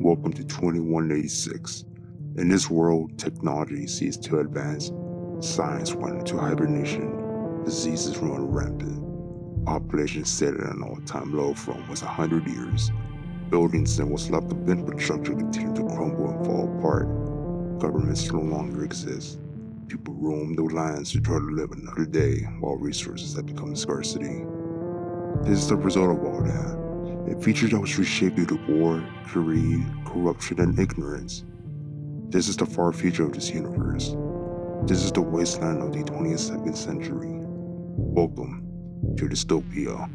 Welcome to 2186. In this world, technology ceased to advance, science went into hibernation, diseases run rampant, population set at an all-time low for almost 100 years. Buildings and what's left of infrastructure continue to crumble and fall apart. Governments no longer exist. People roam the lands to try to live another day while resources have become scarcity. This is the result of all that. A future that was reshaped due to war, greed, corruption, and ignorance. This is the far future of this universe. This is the wasteland of the 22nd century. Welcome to Dystopia.